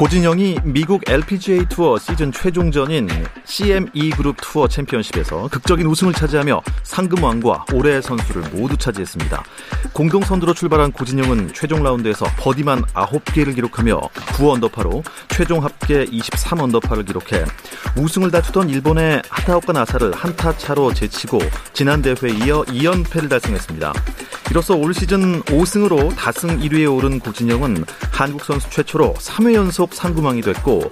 고진영이 미국 LPGA 투어 시즌 최종전인 CME 그룹 투어 챔피언십에서 극적인 우승을 차지하며 상금왕과 올해의 선수를 모두 차지했습니다. 공동 선두로 출발한 고진영은 최종 라운드에서 버디만 9개를 기록하며 9언더파로 최종 합계 23언더파를 기록해 우승을 다투던 일본의 하타오카 나사를 한타 차로 제치고 지난 대회에 이어 2연패를 달성했습니다. 이로써 올 시즌 5승으로 다승 1위에 오른 고진영은 한국 선수 최초로 3회 연속 상금왕이 됐고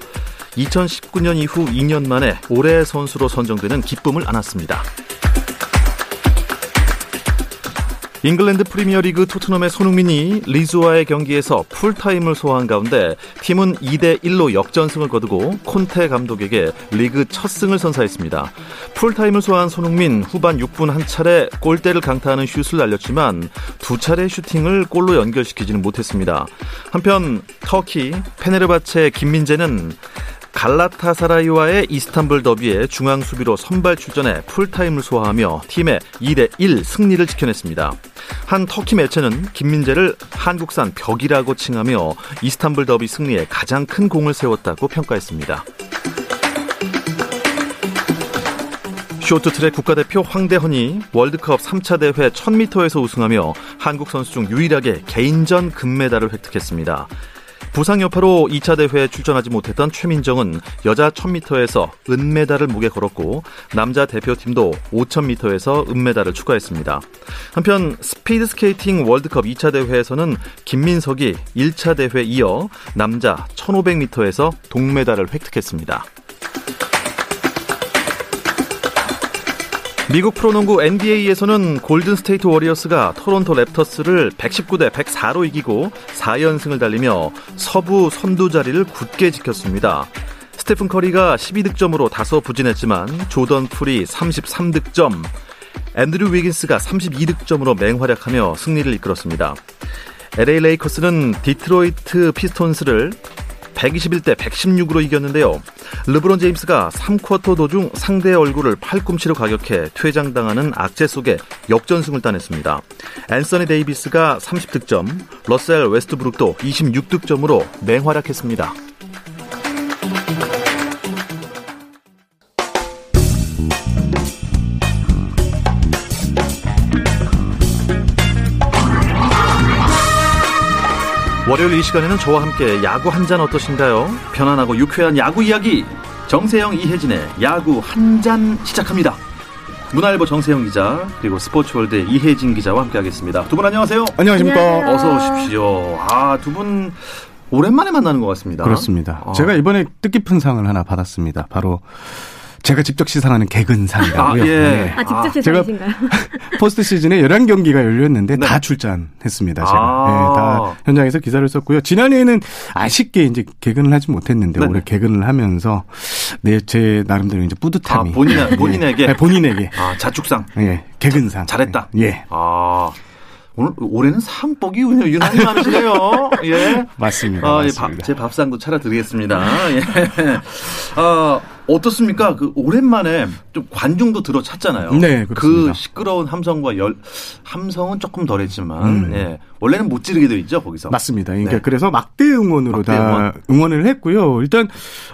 2019년 이후 2년 만에 올해의 선수로 선정되는 기쁨을 안았습니다. 잉글랜드 프리미어리그 토트넘의 손흥민이 리즈와의 경기에서 풀타임을 소화한 가운데 팀은 2대 1로 역전승을 거두고 콘테 감독에게 리그 첫 승을 선사했습니다. 풀타임을 소화한 손흥민 후반 6분 한 차례 골대를 강타하는 슛을 날렸지만 두 차례 슈팅을 골로 연결시키지는 못했습니다. 한편 터키 페네르바체 김민재는 갈라타사라이와의 이스탄불 더비에 중앙 수비로 선발 출전해 풀타임을 소화하며 팀의 2대 1 승리를 지켜냈습니다. 한 터키 매체는 김민재를 한국산 벽이라고 칭하며 이스탄불 더비 승리에 가장 큰 공을 세웠다고 평가했습니다. 쇼트트랙 국가대표 황대헌이 월드컵 3차 대회 1000m에서 우승하며 한국 선수 중 유일하게 개인전 금메달을 획득했습니다. 부상 여파로 2차 대회에 출전하지 못했던 최민정은 여자 1000m에서 은메달을 목에 걸었고 남자 대표팀도 5000m에서 은메달을 추가했습니다. 한편 스피드 스케이팅 월드컵 2차 대회에서는 김민석이 1차 대회 이어 남자 1500m에서 동메달을 획득했습니다. 미국 프로농구 NBA에서는 골든스테이트 워리어스가 토론토 랩터스를 119대 104로 이기고 4연승을 달리며 서부 선두 자리를 굳게 지켰습니다. 스테픈 커리가 12득점으로 다소 부진했지만 조던 풀이 33득점, 앤드류 위긴스가 32득점으로 맹활약하며 승리를 이끌었습니다. LA 레이커스는 디트로이트 피스톤스를 121대 116으로 이겼는데요. 르브론 제임스가 3쿼터 도중 상대의 얼굴을 팔꿈치로 가격해 퇴장당하는 악재 속에 역전승을 따냈습니다. 앤서니 데이비스가 30득점, 러셀 웨스트브룩도 26득점으로 맹활약했습니다. 월요일 이 시간에는 저와 함께 야구 한 잔 어떠신가요? 편안하고 유쾌한 야구 이야기 정세영 이혜진의 야구 한 잔 시작합니다. 문화일보 정세영 기자 그리고 스포츠월드 이혜진 기자와 함께하겠습니다. 두 분 안녕하세요. 안녕하십니까. 안녕하세요. 어서 오십시오. 아 두 분 오랜만에 만나는 것 같습니다. 그렇습니다. 아. 제가 이번에 뜻깊은 상을 하나 받았습니다. 바로 제가 직접 시상하는 개근상이라고요. 아, 예. 네. 아, 직접 아, 제가- 시상이신가요? 포스트 시즌에 11경기가 열렸는데 네. 다 출전했습니다. 제가. 아. 네, 다 현장에서 기사를 썼고요. 지난해에는 아쉽게 이제 개근을 하지 못했는데 네네. 올해 개근을 하면서 네, 제 나름대로 이제 아, 뿌듯함이 본인 본인에게 네, 본인에게 아 자축상. 예, 개근상. 잘했다. 예. 아 오늘 올해는 상복이 유난히 많으시네요. 예. 맞습니다. 아, 예, 맞습니다. 밥, 제 밥상도 차려드리겠습니다. 예. 아, 어떻습니까? 그 오랜만에 좀 관중도 들어 찼잖아요. 네, 그렇습니다. 그 시끄러운 함성과 열 함성은 조금 덜했지만 음. 예. 원래는 못 지르게 돼 있죠 거기서. 맞습니다. 그러니까 네. 그래서 막대 응원으로 막대 다 응원. 을 했고요. 일단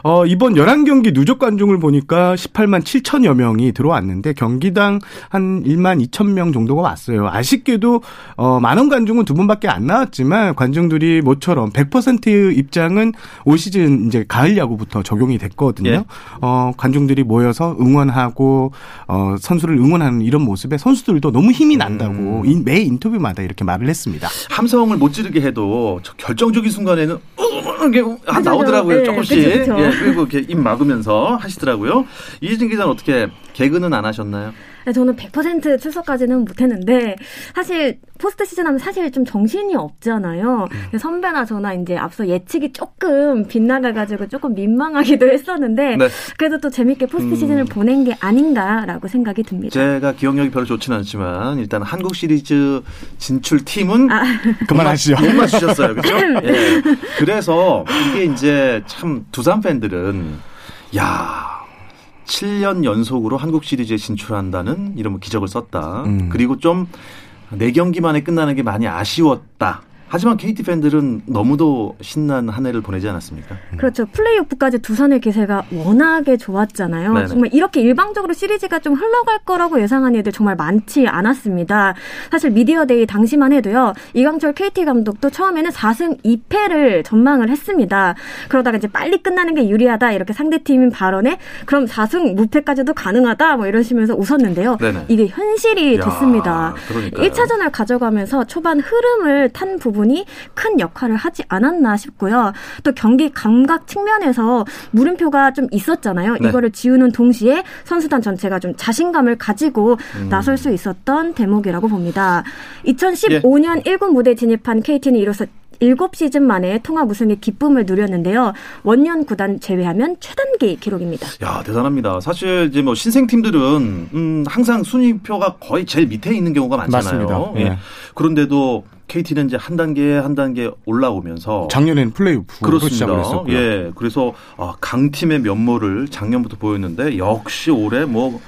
어 이번 11경기 누적 관중을 보니까 18만 7천여 명이 들어왔는데 경기당 한 1만 2천 명 정도가 왔어요. 아쉽게도 어 만원 관중은 두 분밖에 안 나왔지만 관중들이 모처럼 100% 입장은 올 시즌 이제 가을 야구부터 적용이 됐거든요. 예. 어 관중들이 모여서 응원하고 어 선수를 응원하는 이런 모습에 선수들도 너무 힘이 난다고 음. 인- 매 인터뷰마다 이렇게 말을 했습니다. 함성을 못 지르게 해도 저 결정적인 순간에는 이게 아. 나오더라고요 네, 조금씩. 그쵸, 그쵸. 예, 그리고 이렇게 입 막으면서 하시더라고요. 이혜진 기자는 어떻게 개근은 안 하셨나요? 네, 저는 100% 출석까지는 못했는데 사실 포스트 시즌 하면 사실 좀 정신이 없잖아요. 음. 선배나 저나 이제 앞서 예측이 조금 빗나가가지고 조금 민망하기도 했었는데 네. 그래도 또 재밌게 포스트 음. 시즌을 보낸 게 아닌가라고 생각이 듭니다. 제가 기억력이 별로 좋지는 않지만 일단 한국 시리즈 진출 팀은 아. 그만하시죠. 못 맞추셨어요, 그렇죠? 예. 그래서 이게 이제 참 두산 팬들은 야. 7년 연속으로 한국 시리즈에 진출한다는 이런 뭐 기적을 썼다. 음. 그리고 좀 4경기 만에 끝나는 게 많이 아쉬웠다. 하지만 KT 팬들은 너무도 신난 한 해를 보내지 않았습니까? 음. 그렇죠. 플레이오프까지 두산의 기세가 워낙에 좋았잖아요. 네네. 정말 이렇게 일방적으로 시리즈가 좀 흘러갈 거라고 예상한 애들 정말 많지 않았습니다. 사실 미디어데이 당시만 해도요. 이강철 KT 감독도 처음에는 4승 2패를 전망을 했습니다. 그러다가 이제 빨리 끝나는 게 유리하다 이렇게 상대팀인 발언에 그럼 4승 무패까지도 가능하다 뭐 이러시면서 웃었는데요. 네네. 이게 현실이 야, 됐습니다. 그러니까요. 1차전을 가져가면서 초반 흐름을 탄 부분 부분이 큰 역할을 하지 않았나 싶고요. 또 경기 감각 측면에서 물음표가 좀 있었잖아요. 네. 이거를 지우는 동시에 선수단 전체가 좀 자신감을 가지고 음. 나설 수 있었던 대목이라고 봅니다. 2015년 예. 1군 무대 진입한 KT는 이로써 7시즌 만에 통합 우승의 기쁨을 누렸는데요. 원년 구단 제외하면 최단기 기록입니다. 야, 대단합니다. 사실 이제 뭐 신생 팀들은 음, 항상 순위표가 거의 제일 밑에 있는 경우가 많잖아요. 맞습니다. 예. 예. 그런데도 KT는 이제 한 단계 한 단계 올라오면서 작년엔 플레이오프로 시작을 했었고요. 예. 그래서 아, 강팀의 면모를 작년부터 보였는데 역시 올해 뭐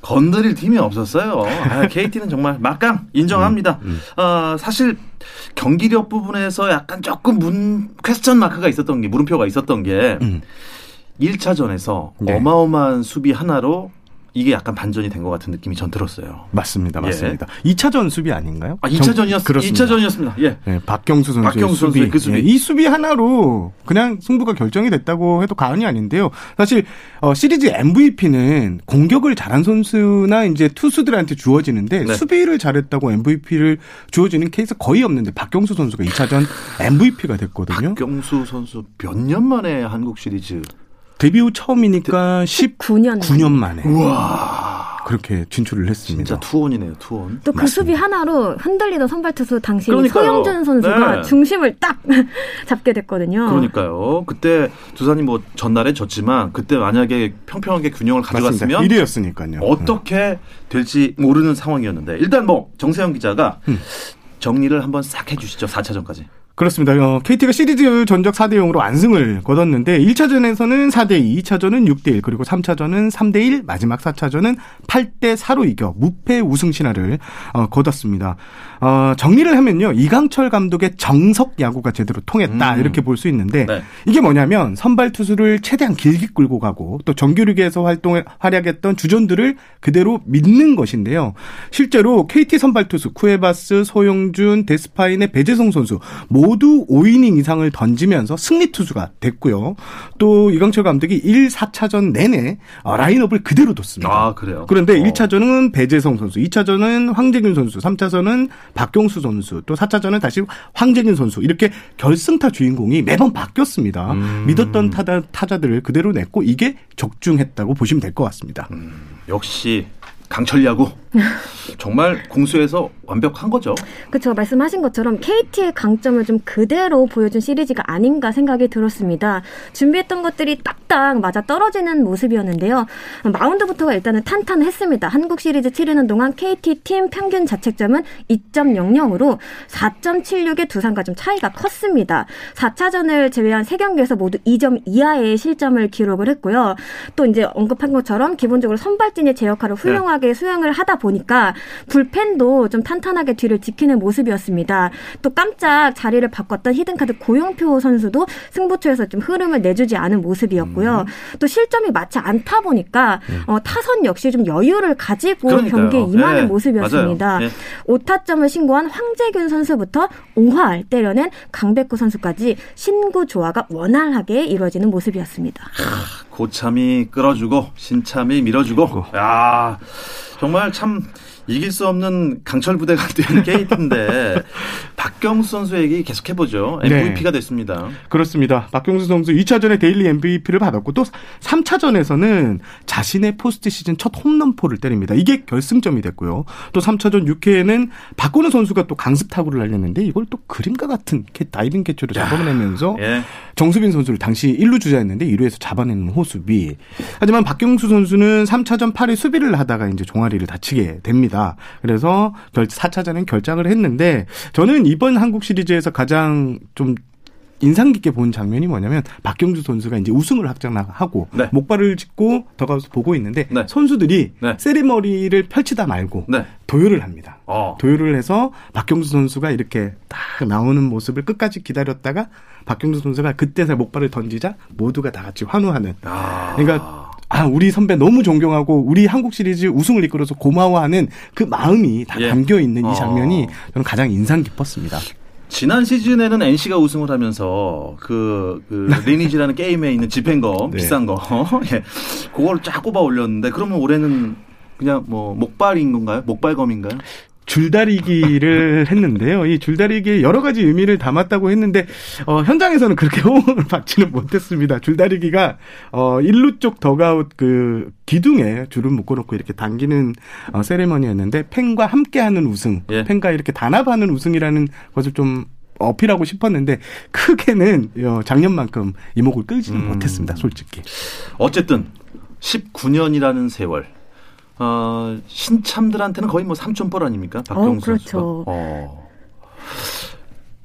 건드릴 팀이 없었어요. 아, KT는 정말 막강 인정합니다. 음, 음. 아, 사실 경기력 부분에서 약간 조금 문 퀘스천 마크가 있었던 게 물음표가 있었던 게 음. 1차전에서 네. 어마어마한 수비 하나로 이게 약간 반전이 된 것 같은 느낌이 전 들었어요. 맞습니다. 맞습니다. 예. 2차전 수비 아닌가요? 아, 2차전이었, 그렇습니다. 2차전이었습니다. 예. 네, 박경수 선수의 박경수 수비. 그 수비. 예, 이 수비 하나로 그냥 승부가 결정이 됐다고 해도 과언이 아닌데요. 사실 어, 시리즈 MVP는 공격을 잘한 선수나 이제 투수들한테 주어지는데 네. 수비를 잘했다고 MVP를 주어지는 케이스 거의 없는데 박경수 선수가 2차전 MVP가 됐거든요. 박경수 선수 몇 년 만에 한국 시리즈 데뷔 후 처음이니까 19년 9년 만에. 우와. 그렇게 진출을 했습니다. 진짜 투혼이네요, 투혼. 또 그 수비 하나로 흔들리던 선발 투수 당시 소영준 선수가 네. 중심을 딱 잡게 됐거든요. 그러니까요. 그때 두산이 뭐 전날에 졌지만 그때 만약에 평평하게 균형을 가져갔으면 1위였으니까요. 어떻게 될지 모르는 상황이었는데 일단 뭐 정세영 기자가 음. 정리를 한번 싹 해주시죠. 4차전까지. 그렇습니다. 어, KT가 시리즈 전적 4대 0으로 완승을 거뒀는데 1차전에서는 4대 2, 2차전은 6대 1, 그리고 3차전은 3대 1, 마지막 4차전은 8대 4로 이겨 무패 우승 신화를 어, 거뒀습니다. 어, 정리를 하면요. 이강철 감독의 정석 야구가 제대로 통했다. 음. 이렇게 볼 수 있는데 네. 이게 뭐냐면 선발 투수를 최대한 길게 끌고 가고 또 정규리그에서 활동을 활약했던 주전들을 그대로 믿는 것인데요. 실제로 KT 선발 투수 쿠에바스, 소용준, 데스파인의 배재성 선수 모두 5이닝 이상을 던지면서 승리 투수가 됐고요. 또 이강철 감독이 1, 4차전 내내 어, 라인업을 그대로 뒀습니다. 아, 그래요? 그런데 어. 1차전은 배재성 선수, 2차전은 황재균 선수, 3차전은 박경수 선수, 또 4차전은 다시 황재균 선수 이렇게 결승타 주인공이 매번 바뀌었습니다. 음. 믿었던 타자, 타자들을 그대로 냈고 이게 적중했다고 보시면 될 것 같습니다. 음, 역시 강철 야구 정말 공수에서 완벽한 거죠. 그렇죠. 말씀하신 것처럼 KT의 강점을 좀 그대로 보여준 시리즈가 아닌가 생각이 들었습니다. 준비했던 것들이 딱딱 맞아 떨어지는 모습이었는데요. 마운드부터가 일단은 탄탄했습니다. 한국 시리즈 치르는 동안 KT 팀 평균 자책점은 2.00으로 4.76의 두산과 좀 차이가 컸습니다. 4차전을 제외한 3경기에서 모두 2점 이하의 실점을 기록을 했고요. 또 이제 언급한 것처럼 기본적으로 선발진의 제 역할을 훌륭하게 네. 수행을 하다 보니까 불펜도 좀 탄탄하게 뒤를 지키는 모습이었습니다. 또 깜짝 자리를 바꿨던 히든카드 고영표 선수도 승부처에서 좀 흐름을 내주지 않은 모습이었고요. 음. 또 실점이 맞지 않다 보니까 음. 어, 타선 역시 좀 여유를 가지고 그러니까요. 경기에 임하는 네. 모습이었습니다. 네. 5타점을 신고한 황재균 선수부터 5할 때려낸 강백호 선수까지 신구 조화가 원활하게 이루어지는 모습이었습니다. 고참이 끌어주고 신참이 밀어주고. 야 정말 참 이길 수 없는 강철 부대가 된 KT인데 박 박경수 선수 얘기 계속 해보죠. MVP가 네. 됐습니다. 그렇습니다. 박경수 선수 2차전에 daily MVP를 받았고 또 3차전에서는 자신의 포스트 시즌 첫 홈런포를 때립니다. 이게 결승점이 됐고요. 또 3차전 6회에는 박건우 선수가 또 강습 타구를 날렸는데 이걸 또 그림과 같은 다이빙 캐치로 잡아내면서 예. 정수빈 선수를 당시 1루 주자였는데 1루에서 잡아내는 호수비. 하지만 박경수 선수는 3차전 8회 수비를 하다가 이제 종아리를 다치게 됩니다. 그래서 결 4차전은 결장을 했는데 저는 이번 한국 시리즈에서 가장 좀 인상 깊게 본 장면이 뭐냐면 박경수 선수가 이제 우승을 확정하고 네. 목발을 짚고 더가서 보고 있는데 네. 선수들이 네. 세리머리를 펼치다 말고 네. 도요를 합니다. 어. 도요를 해서 박경수 선수가 이렇게 딱 나오는 모습을 끝까지 기다렸다가 박경수 선수가 그때서 목발을 던지자 모두가 다 같이 환호하는. 아. 그러니까 아, 우리 선배 너무 존경하고 우리 한국 시리즈 우승을 이끌어서 고마워하는 그 마음이 다 예. 담겨 있는 이 장면이 어. 저는 가장 인상 깊었습니다. 지난 시즌에는 NC가 우승을 하면서 그, 그 리니지라는 게임에 있는 집행거 네. 비싼 거 예. 그걸 쫙 꼽아 올렸는데 그러면 올해는 그냥 뭐 목발인 건가요? 목발검인가요? 줄다리기를 했는데요. 이 줄다리기에 여러 가지 의미를 담았다고 했는데 어, 현장에서는 그렇게 호응을 받지는 못했습니다. 줄다리기가 어, 일루 쪽 더가웃 그 기둥에 줄을 묶어놓고 이렇게 당기는 어, 세레머니였는데 팬과 함께하는 우승, 예. 팬과 이렇게 단합하는 우승이라는 것을 좀 어필하고 싶었는데 크게는 어, 작년만큼 이목을 끌지는 음. 못했습니다. 솔직히. 어쨌든 19년이라는 세월 어, 신참들한테는 거의 뭐 삼촌뻘 아닙니까? 박경수 어, 그렇죠. 선수가. 어.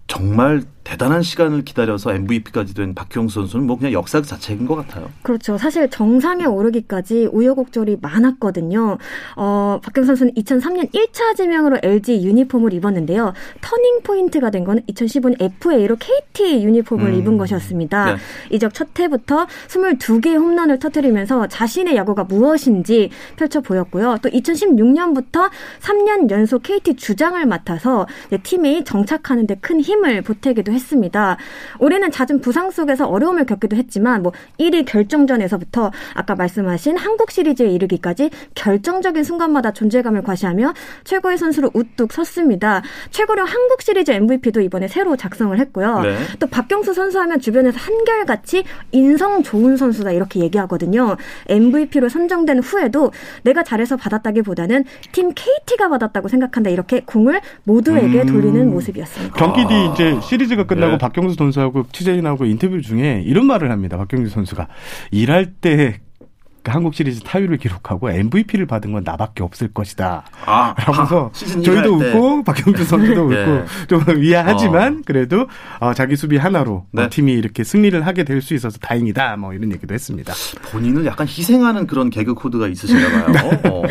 정말 대단한 시간을 기다려서 MVP까지 된 박경수 선수는 뭐 그냥 역사 자체인 것 같아요. 그렇죠. 사실 정상에 오르기까지 우여곡절이 많았거든요. 어, 박경수 선수는 2003년 1차 지명으로 LG 유니폼을 입었는데요. 터닝 포인트가 된 건 2015년 FA로 KT 유니폼을 음. 입은 것이었습니다. 네. 이적 첫 해부터 22개의 홈런을 터뜨리면서 자신의 야구가 무엇인지 펼쳐 보였고요. 또 2016년부터 3년 연속 KT 주장을 맡아서 팀이 정착하는 데 큰 힘을 보태기도 했습니다. 올해는 잦은 부상 속에서 어려움을 겪기도 했지만 뭐 1위 결정전에서부터 아까 말씀하신 한국 시리즈에 이르기까지 결정적인 순간마다 존재감을 과시하며 최고의 선수로 우뚝 섰습니다. 최고령 한국 시리즈 MVP도 이번에 새로 작성을 했고요. 네. 또 박경수 선수 하면 주변에서 한결같이 인성 좋은 선수다 이렇게 얘기하거든요. MVP로 선정된 후에도 내가 잘해서 받았다기보다는 팀 KT가 받았다고 생각한다 이렇게 공을 모두에게 음. 돌리는 모습이었습니다. 경기 뒤 이제 시리즈가 시리즈가 끝나고 네. 박경수 선수하고 취재인하고 인터뷰 중에 이런 말을 합니다. 박경수 선수가 일할 때 한국 시리즈 타율을 기록하고 MVP를 받은 건 나밖에 없을 것이다. 아, 라면서 저희도 웃고 박경준 선수도 네. 웃고 좀 위화하지만 어. 그래도 어, 자기 수비 하나로 네. 어, 팀이 이렇게 승리를 하게 될 수 있어서 다행이다. 뭐 이런 얘기도 했습니다. 본인을 약간 희생하는 그런 개그 코드가 있으신가 봐요. 네. 어.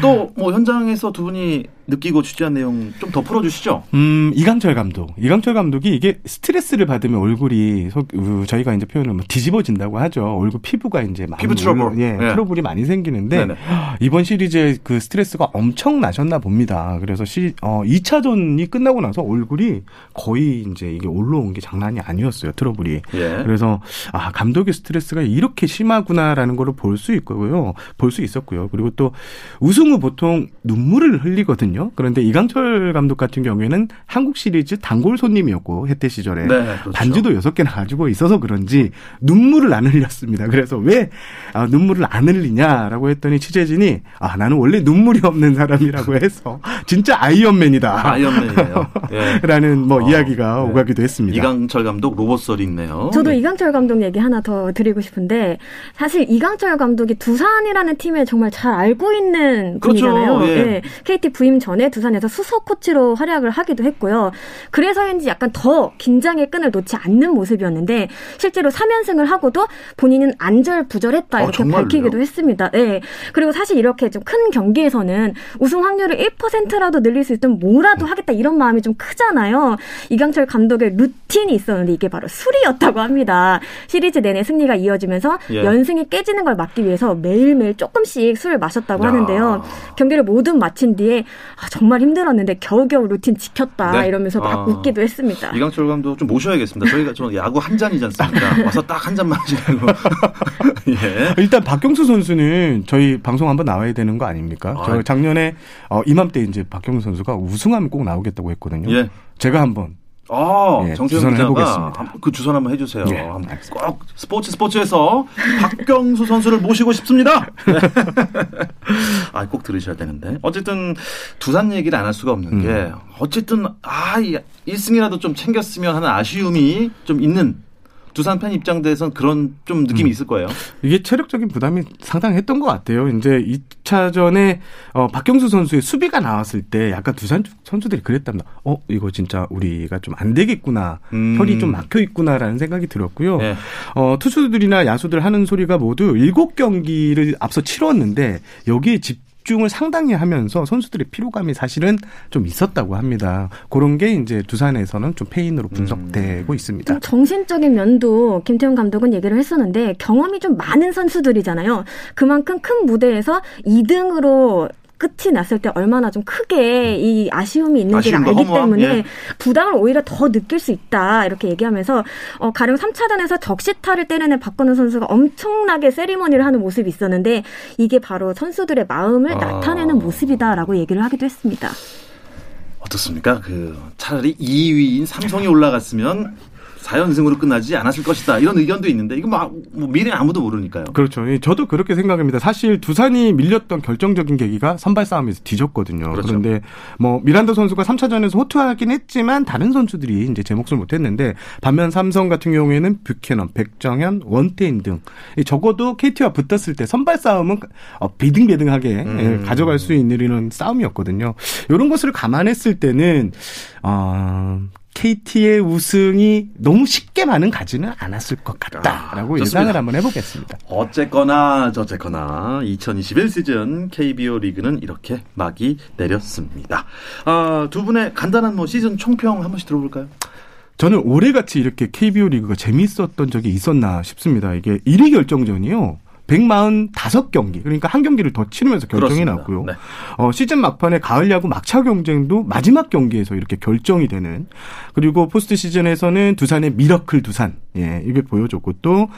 또 뭐 현장에서 두 분이 느끼고 취재한 내용 좀 더 풀어주시죠. 음, 이강철 감독. 이강철 감독이 이게 스트레스를 받으면 얼굴이 소, 저희가 이제 표현을 뭐 뒤집어진다고 하죠. 얼굴 피부가 이제 많이 피부 트러블. 예, 네. 트러블이 많이 생기는데 네네. 이번 시리즈에 그 스트레스가 엄청 나셨나 봅니다. 그래서 시, 어, 2차전이 끝나고 나서 얼굴이 거의 이제 이게 올라온 게 장난이 아니었어요. 트러블이. 예. 그래서 아 감독의 스트레스가 이렇게 심하구나라는 걸 볼 수 있고요. 볼 수 있었고요. 그리고 또 우승 후 보통 눈물을 흘리거든요. 그런데 이강철 감독 같은 경우에는 한국 시리즈 단골 손님이었고 혜태 시절에 네, 그렇죠. 반지도 여섯 개나 가지고 있어서 그런지 눈물을 안 흘렸습니다. 그래서 왜 아, 눈물을 안 흘리냐라고 했더니 취재진이 아 나는 원래 눈물이 없는 사람이라고 해서 진짜 아이언맨이다. 아이언맨이에요. 예. 라는 뭐 어, 이야기가 네. 오가기도 했습니다. 이강철 감독 로봇설이 있네요. 저도 네. 이강철 감독 얘기 하나 더 드리고 싶은데 사실 이강철 감독이 두산이라는 팀에 정말 잘 알고 있는 그렇죠. 분이잖아요. 예. 예. KT 부임 전에 두산에서 수석 코치로 활약을 하기도 했고요. 그래서인지 약간 더 긴장의 끈을 놓지 않는 모습이었는데 실제로 3연승을 하고도 본인은 안절부절했다 이렇게 어, 밝히기도 했습니다. 네. 그리고 사실 이렇게 좀 큰 경기에서는 우승 확률을 1%라도 늘릴 수 있으면 뭐라도 하겠다 이런 마음이 좀 크잖아요. 이강철 감독의 루틴이 있었는데 이게 바로 술이었다고 합니다. 시리즈 내내 승리가 이어지면서 예. 연승이 깨지는 걸 막기 위해서 매일매일 조금씩 술을 마셨다고 야. 하는데요. 경기를 모두 마친 뒤에 아, 정말 힘들었는데 겨우겨우 루틴 지켰다 네. 이러면서 막 아. 웃기도 했습니다. 이강철 감독 좀 모셔야겠습니다. 저희가 저 야구 한 잔이지 않습니까? 와서 딱 한잔 마시고. 예. 일단 박경수 선수는 저희 방송 한번 나와야 되는 거 아닙니까? 아. 저 작년에 어, 이맘때 이제 박경수 선수가 우승하면 꼭 나오겠다고 했거든요. 예. 제가 한번 아, 예, 정세영 주선을 기자가 해보겠습니다. 그 주선 한번 해주세요. 예, 한번. 꼭 스포츠 스포츠에서 박경수 선수를 모시고 싶습니다. 네. 아, 꼭 들으셔야 되는데. 어쨌든 두산 얘기를 안 할 수가 없는 게 음. 어쨌든 아, 이 1승이라도 좀 챙겼으면 하는 아쉬움이 좀 있는 두산 팬 입장에선 그런 좀 음. 느낌이 있을 거예요. 이게 체력적인 부담이 상당했던 것 같아요. 이제 2차전에 어, 박경수 선수의 수비가 나왔을 때 약간 두산 선수들이 그랬답니다. 어, 이거 진짜 우리가 좀 안 되겠구나. 음. 혈이 좀 막혀 있구나라는 생각이 들었고요. 네. 어, 투수들이나 야수들 하는 소리가 모두 7경기를 앞서 치렀는데 여기에 집 중을 상당히 하면서 선수들의 피로감이 사실은 좀 있었다고 합니다. 그런 게 이제 두산에서는 좀 페인으로 분석되고 있습니다. 좀 정신적인 면도 김태훈 감독은 얘기를 했었는데 경험이 좀 많은 선수들이잖아요. 그만큼 큰 무대에서 2등으로 끝이 났을 때 얼마나 좀 크게 이 아쉬움이 있는지를 아쉬움과 알기 허무함, 때문에 예. 부담을 오히려 더 느낄 수 있다 이렇게 얘기하면서 어, 가령 3차전에서 적시타를 때리는 박건우 선수가 엄청나게 세리머니를 하는 모습이 있었는데 이게 바로 선수들의 마음을 아. 나타내는 모습이다라고 얘기를 하기도 했습니다. 어떻습니까? 그 차라리 2위인 삼성이 올라갔으면 4연승으로 끝나지 않았을 것이다. 이런 의견도 있는데 이거 뭐, 뭐 미래 아무도 모르니까요. 그렇죠. 예, 저도 그렇게 생각합니다. 사실 두산이 밀렸던 결정적인 계기가 선발 싸움에서 뒤졌거든요. 그렇죠. 그런데뭐 미란다 선수가 3차전에서 호투하긴 했지만 다른 선수들이 이제 제 몫을 못 했는데 반면 삼성 같은 경우에는 뷰캐넌, 백정현, 원태인 등이 적어도 KT와 붙었을 때 선발 싸움은 어, 비등비등하게 음. 예, 가져갈 수 있는 이런 싸움이었거든요. 이런 것을 감안했을 때는 어, KT의 우승이 너무 쉽게만은 가지는 않았을 것 같다라고 아. 예상을 한번 해보겠습니다. 어쨌거나 저쨌거나 2021 시즌 KBO 리그는 이렇게 막이 내렸습니다. 아, 두 분의 간단한 뭐 시즌 총평 한 번씩 들어볼까요? 저는 올해같이 이렇게 KBO 리그가 재밌었던 적이 있었나 싶습니다. 이게 1위 결정전이요. 145경기 그러니까 한 경기를 더 치르면서 결정이 그렇습니다. 났고요. 네. 어, 시즌 막판에 가을 야구 막차 경쟁도 마지막 경기에서 이렇게 결정이 되는 그리고 포스트 시즌에서는 두산의 miracle 두산 예 이게 보여줬고 또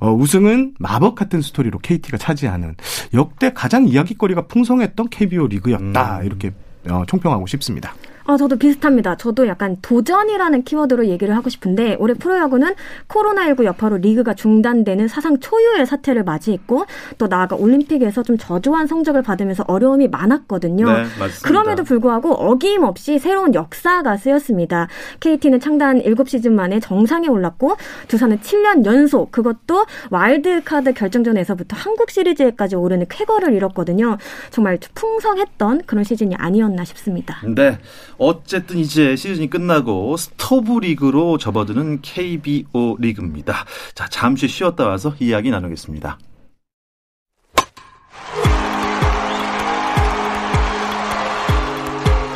어, 우승은 마법 같은 스토리로 KT가 차지하는 역대 가장 이야기거리가 풍성했던 KBO 리그였다 음. 이렇게 어, 총평하고 싶습니다. 아, 저도 비슷합니다. 저도 약간 도전이라는 키워드로 얘기를 하고 싶은데 올해 프로야구는 코로나19 여파로 리그가 중단되는 사상 초유의 사태를 맞이했고 또 나아가 올림픽에서 좀 저조한 성적을 받으면서 어려움이 많았거든요. 네, 맞습니다. 그럼에도 불구하고 어김없이 새로운 역사가 쓰였습니다. KT는 창단 7시즌 만에 정상에 올랐고 두산은 7년 연속 그것도 와일드카드 결정전에서부터 한국 시리즈에까지 오르는 쾌거를 이뤘거든요. 정말 풍성했던 그런 시즌이 아니었나 싶습니다. 네. 어쨌든 이제 시즌이 끝나고 스토브 리그로 접어드는 KBO 리그입니다. 자, 잠시 쉬었다 와서 이야기 나누겠습니다.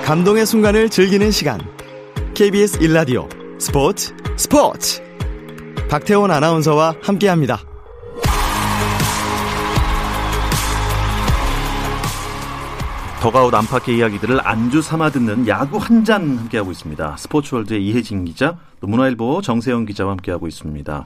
감동의 순간을 즐기는 시간. KBS 1라디오 스포츠 스포츠. 박태원 아나운서와 함께합니다. 더가웃 안팎의 이야기들을 안주 삼아 듣는 야구 한 잔 함께하고 있습니다. 스포츠월드의 이혜진 기자, 또 문화일보 정세영 기자와 함께하고 있습니다.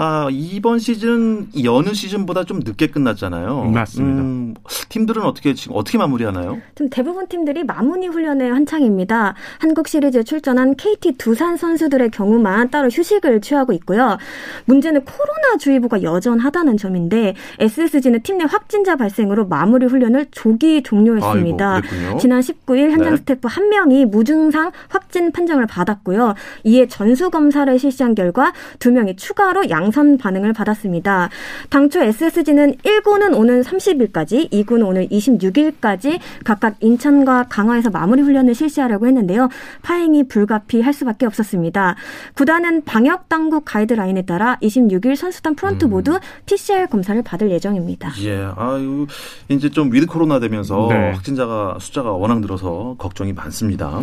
아, 이번 시즌 이 여느 시즌보다 좀 늦게 끝났잖아요. 맞습니다. 음, 팀들은 어떻게 지금 어떻게 마무리하나요? 지금 대부분 팀들이 마무리 훈련에 한창입니다. 한국 시리즈에 출전한 KT 두산 선수들의 경우만 따로 휴식을 취하고 있고요. 문제는 코로나 주의보가 여전하다는 점인데 SSG는 팀 내 확진자 발생으로 마무리 훈련을 조기 종료했습니다. 아이고. 지난 19일 현장 네. 스태프 한 명이 무증상 확진 판정을 받았고요. 이에 전수 검사를 실시한 결과 두 명이 추가로 양선 반응을 받았습니다. 당초 SSG는 1군은 오는 30일까지, 2군은 오늘 26일까지 각각 인천과 강화에서 마무리 훈련을 실시하려고 했는데요. 파행이 불가피할 수밖에 없었습니다. 구단은 방역 당국 가이드라인에 따라 26일 선수단 프런트 음. 모두 PCR 검사를 받을 예정입니다. 예, 아유, 이제 좀 위드 코로나 되면서 네. 확진자가 숫자가 워낙 늘어서 걱정이 많습니다.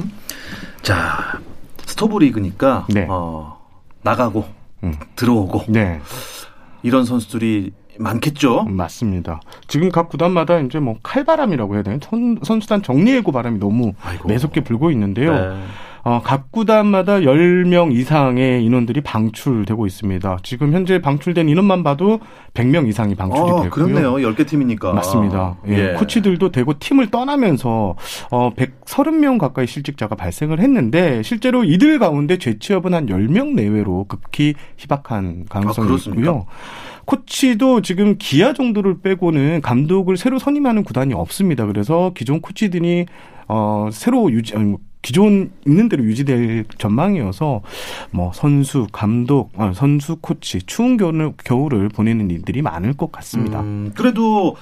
자, 스토브 리그니까 네. 어, 나가고 음. 들어오고 네. 이런 선수들이 많겠죠. 맞습니다. 지금 각 구단마다 이제 뭐 칼바람이라고 해야 되나 선, 선수단 정리해고 바람이 너무 아이고. 매섭게 불고 있는데요. 네. 어, 각 구단마다 10명 이상의 인원들이 방출되고 있습니다. 지금 현재 방출된 인원만 봐도 100명 이상이 방출이 어, 됐고요. 그렇네요. 10개 팀이니까. 맞습니다. 예. 예. 코치들도 대구 팀을 떠나면서 어 130명 가까이 실직자가 발생을 했는데 실제로 이들 가운데 재취업은 한 10명 내외로 극히 희박한 가능성이 아? 있고요. 코치도 지금 기아 정도를 빼고는 감독을 새로 선임하는 구단이 없습니다. 그래서 기존 코치들이 어 새로 유지 아니, 뭐 기존 있는 대로 유지될 전망이어서 뭐 선수, 감독, 아, 선수, 코치 추운 겨울, 겨울을 보내는 일들이 많을 것 같습니다. 음, 그래도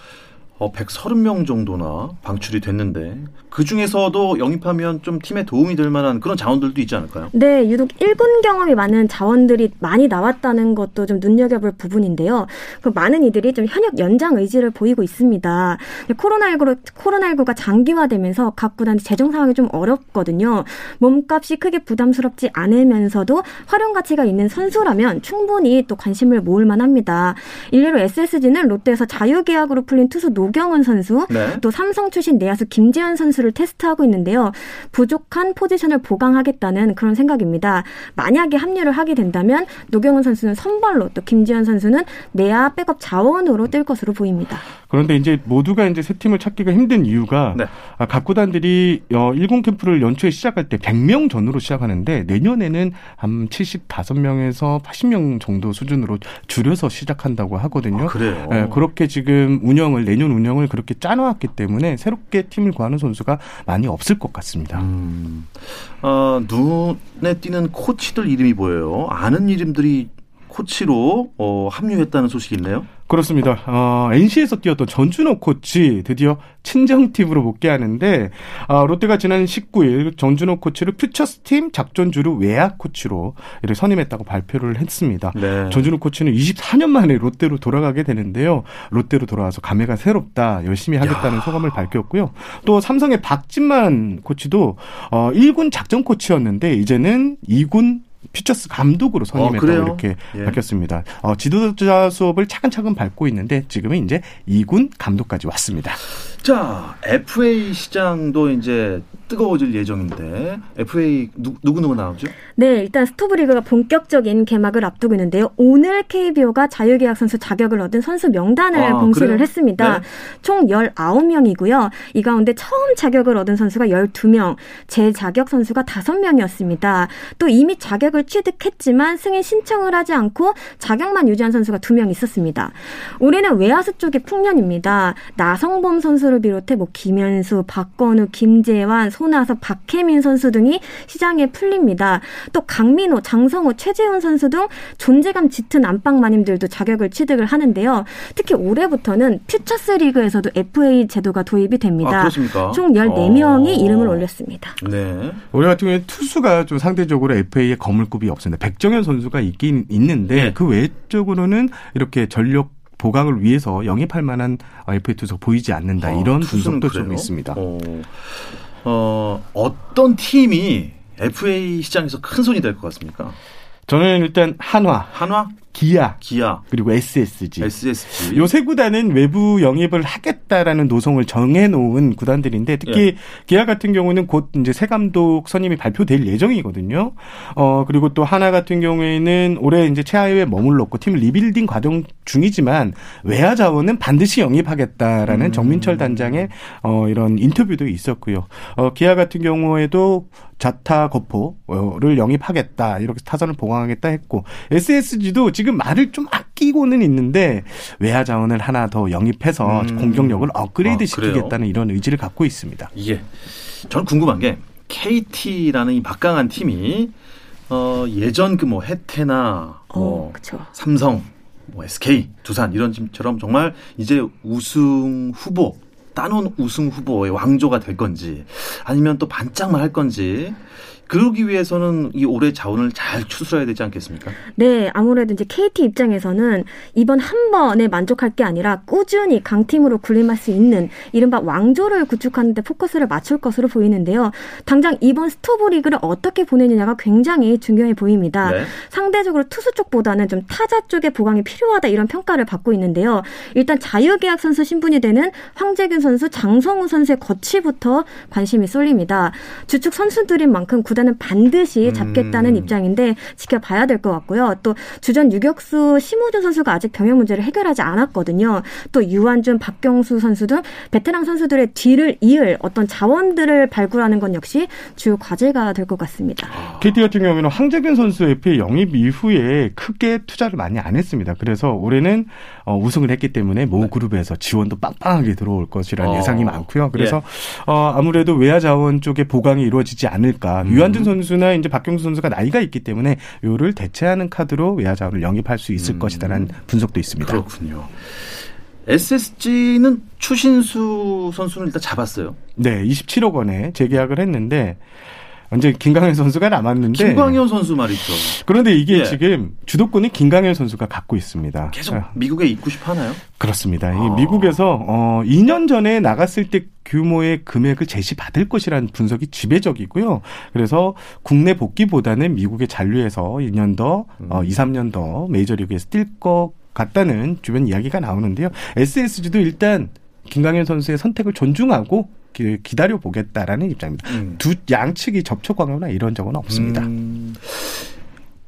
어, 130명 정도나 방출이 됐는데 그 중에서도 영입하면 좀 팀에 도움이 될 만한 그런 자원들도 있지 않을까요? 네, 유독 1군 경험이 많은 자원들이 많이 나왔다는 것도 좀 눈여겨볼 부분인데요. 그 많은 이들이 좀 현역 연장 의지를 보이고 있습니다. 코로나19로, 코로나19가 장기화되면서 각 구단의 재정 상황이 좀 어렵거든요. 몸값이 크게 부담스럽지 않으면서도 활용 가치가 있는 선수라면 충분히 또 관심을 모을 만합니다. 일례로 SSG는 롯데에서 자유계약으로 풀린 투수 노경은 선수, 네. 또 삼성 출신 내야수 김재현 선수를 테스트하고 있는데요. 부족한 포지션을 보강하겠다는 그런 생각입니다. 만약에 합류를 하게 된다면 노경은 선수는 선발로 또 김재현 선수는 내야 백업 자원으로 뛸 것으로 보입니다. 그런데 이제 모두가 이제 새 팀을 찾기가 힘든 이유가 네. 아, 각 구단들이 어 1군 캠프를 연초에 시작할 때 100명 전으로 시작하는데 내년에는 한 75명에서 80명 정도 수준으로 줄여서 시작한다고 하거든요. 아, 그래요. 예, 그렇게 지금 운영을 내년 운영을 그렇게 짜놓았기 때문에 새롭게 팀을 구하는 선수가 많이 없을 것 같습니다. 음, 어, 눈에 띄는 코치들 이름이 보여요. 아는 이름들이 코치로 어, 합류했다는 소식이 있네요. 그렇습니다. 어, NC에서 뛰었던 전준호 코치 드디어 친정팀으로 복귀하는데 어, 롯데가 지난 19일 전준호 코치를 퓨처스팀 작전주루 외야 코치로 이렇게 선임했다고 발표를 했습니다. 네. 전준호 코치는 24년 만에 롯데로 돌아가게 되는데요. 롯데로 돌아와서 감회가 새롭다. 열심히 하겠다는 소감을 밝혔고요. 또 삼성의 박진만 코치도 어 1군 작전 코치였는데 이제는 2군 퓨처스 감독으로 선임했다고 그래요? 이렇게 예. 밝혔습니다. 어, 지도자 수업을 차근차근 밟고 있는데 지금은 이제 2군 감독까지 왔습니다. 자, FA 시장도 이제 뜨거워질 예정인데 FA 누, 누구누구 나오죠? 네, 일단 스토브리그가 본격적인 개막을 앞두고 있는데요. 오늘 KBO가 자유계약 선수 자격을 얻은 선수 명단을 아, 공시를 그래요? 했습니다. 네. 총 19명이고요. 이 가운데 처음 자격을 얻은 선수가 12명, 재자격 선수가 5명이었습니다. 또 이미 자격을 취득했지만 승인 신청을 하지 않고 자격만 유지한 선수가 2명 있었습니다. 올해는 외야수 쪽의 풍년입니다. 나성범 선수를 비롯해 뭐 김현수, 박건우, 김재환, 손아섭, 박혜민 선수 등이 시장에 풀립니다. 또 강민호, 장성호, 최재훈 선수 등 존재감 짙은 안방 마님들도 자격을 취득을 하는데요. 특히 올해부터는 퓨처스 리그에서도 FA 제도가 도입이 됩니다. 아, 그렇습니까? 총 14명이 어. 이름을 올렸습니다. 네. 올해 같은 경우에 투수가 좀 상대적으로 FA에 거물급이 없습니다. 백정현 선수가 있긴 있는데 네. 그 외적으로는 이렇게 전력 보강을 위해서 영입할 만한 FA 투수 보이지 않는다. 아, 이런 분석도 좀 그래요? 있습니다. 어, 어, 어떤 팀이 FA 시장에서 큰 손이 될 것 같습니까? 저는 일단 한화, 한화, 기아, 기아, 그리고 SSG. SSG. 요 세 구단은 외부 영입을 하겠다라는 노선을 정해놓은 구단들인데 특히 예. 기아 같은 경우는 곧 이제 새 감독 선임이 발표될 예정이거든요. 어 그리고 또 한화 같은 경우에는 올해 이제 최하위에 머물렀고 팀 리빌딩 과정 중이지만 외야 자원은 반드시 영입하겠다라는 음. 정민철 단장의 어 이런 인터뷰도 있었고요. 어 기아 같은 경우에도 자타 거포를 영입하겠다 이렇게 타선을 보강하겠다 했고 SSG도 지금 말을 좀 아끼고는 있는데 외야 자원을 하나 더 영입해서 음. 공격력을 업그레이드 아, 시키겠다는 이런 의지를 갖고 있습니다. 이게 저는 궁금한 게 KT라는 이 막강한 팀이 어, 예전 그 뭐 해태나 뭐 어. 삼성, 뭐 SK, 두산 이런 팀처럼 정말 이제 우승 후보 따놓은 우승 후보의 왕조가 될 건지 아니면 또 반짝만 할 건지 그러기 위해서는 이 올해 자원을 잘 추스려야 되지 않겠습니까? 네, 아무래도 이제 KT 입장에서는 이번 한 번에 만족할 게 아니라 꾸준히 강팀으로 군림할 수 있는 이른바 왕조를 구축하는 데 포커스를 맞출 것으로 보이는데요. 당장 이번 스토브 리그를 어떻게 보내느냐가 굉장히 중요해 보입니다. 네. 상대적으로 투수 쪽보다는 좀 타자 쪽의 보강이 필요하다 이런 평가를 받고 있는데요. 일단 자유계약 선수 신분이 되는 황재균 선수, 장성우 선수의 거취부터 관심이 쏠립니다. 주축 선수들인 만큼 구 단은 반드시 음. 잡겠다는 음. 입장인데 지켜봐야 될 것 같고요. 또 주전 유격수 심우준 선수가 아직 병역 문제를 해결하지 않았거든요. 또 유한준, 박경수 선수 등 베테랑 선수들의 뒤를 이을 어떤 자원들을 발굴하는 건 역시 주요 과제가 될 것 같습니다. KT 같은 경우에는 황재균 선수 FA 영입 이후에 크게 투자를 많이 안 했습니다. 그래서 올해는 어, 우승을 했기 때문에 모 그룹에서 지원도 빵빵하게 들어올 것이라는 어. 예상이 많고요. 그래서 예. 어, 아무래도 외야 자원 쪽에 보강이 이루어지지 않을까. 음. 유한준 선수나 이제 박경수 선수가 나이가 있기 때문에 요를 대체하는 카드로 외야 자원을 영입할 수 있을 음. 것이다라는 분석도 있습니다. 그렇군요. SSG는 추신수 선수는 일단 잡았어요. 네, 27억 원에 재계약을 했는데 이제 김강현 선수가 남았는데 김광현 선수 말이죠. 그런데 이게 예. 지금 주도권이 김강현 선수가 갖고 있습니다. 계속 아, 미국에 있고 싶어 하나요? 그렇습니다. 이 아. 미국에서 어 2년 전에 나갔을 때 규모의 금액을 제시받을 것이라는 분석이 지배적이고요. 그래서 국내 복귀보다는 미국에 잔류해서 2년 더, 어, 음. 2, 3년 더 메이저리그에서 뛸 것 같다는 주변 이야기가 나오는데요. SSG도 일단 김강현 선수의 선택을 존중하고 기, 기다려 보겠다라는 입장입니다. 음. 두 양측이 접촉하거나 이런 적은 없습니다. 음,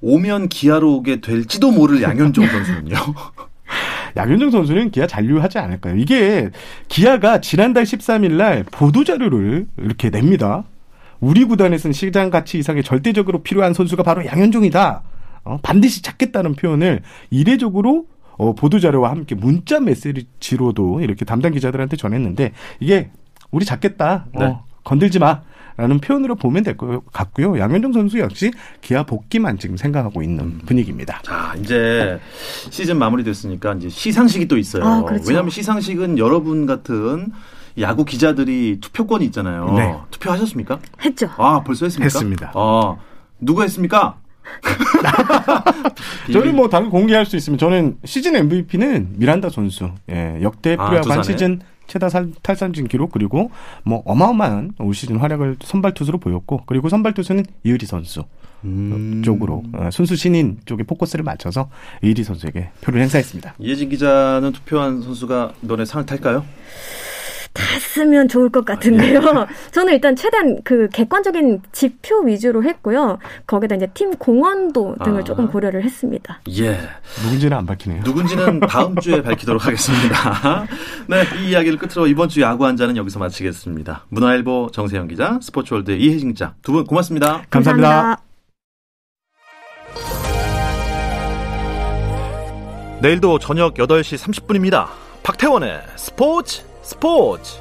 오면 기아로 오게 될지도 모를 양현종 선수는요. 양현종 선수는 기아 잔류하지 않을까요? 이게 기아가 지난달 13일 날 보도 자료를 이렇게 냅니다. 우리 구단에서는 시장 가치 이상의 절대적으로 필요한 선수가 바로 양현종이다. 어, 반드시 찾겠다는 표현을 이례적으로 어, 보도 자료와 함께 문자 메시지로도 이렇게 담당 기자들한테 전했는데 이게 우리 찾겠다. 어, 네. 건들지 마. 라는 표현으로 보면 될 것 같고요. 양현종 선수 역시 기아 복귀만 지금 생각하고 있는 분위기입니다. 자, 이제 시즌 마무리됐으니까 이제 시상식이 또 있어요. 아, 그렇죠. 왜냐하면 시상식은 여러분 같은 야구 기자들이 투표권이 있잖아요. 네. 투표하셨습니까? 했죠. 아, 벌써 했습니까? 했습니다. 아, 누구 했습니까? 저는 뭐 당연히 공개할 수 있으면 저는 시즌 MVP는 미란다 선수. 예, 역대 아, 프로야구 두산에? 한 시즌 최다 살- 탈삼진 기록 그리고 뭐 어마어마한 올 시즌 활약을 선발 투수로 보였고 그리고 선발 투수는 이의리 선수 음. 쪽으로 어, 순수 신인 쪽에 포커스를 맞춰서 이의리 선수에게 표를 행사했습니다. 이혜진 기자는 투표한 선수가 이번에 상을 탈까요? 탔으면 좋을 것 같은데요. 저는 일단 최대한 그 객관적인 지표 위주로 했고요. 거기다 이제 팀 공헌도 등을 아. 조금 고려를 했습니다. 예. 누군지는 안 밝히네요. 누군지는 다음 주에 밝히도록 하겠습니다. 네, 이 이야기를 끝으로 이번 주 야구 한 잔은 여기서 마치겠습니다. 문화일보 정세영 기자, 스포츠월드의 이혜진 기자 두 분 고맙습니다. 감사합니다. 내일도 저녁 8시 30분입니다. 박태원의 스포츠 스포츠.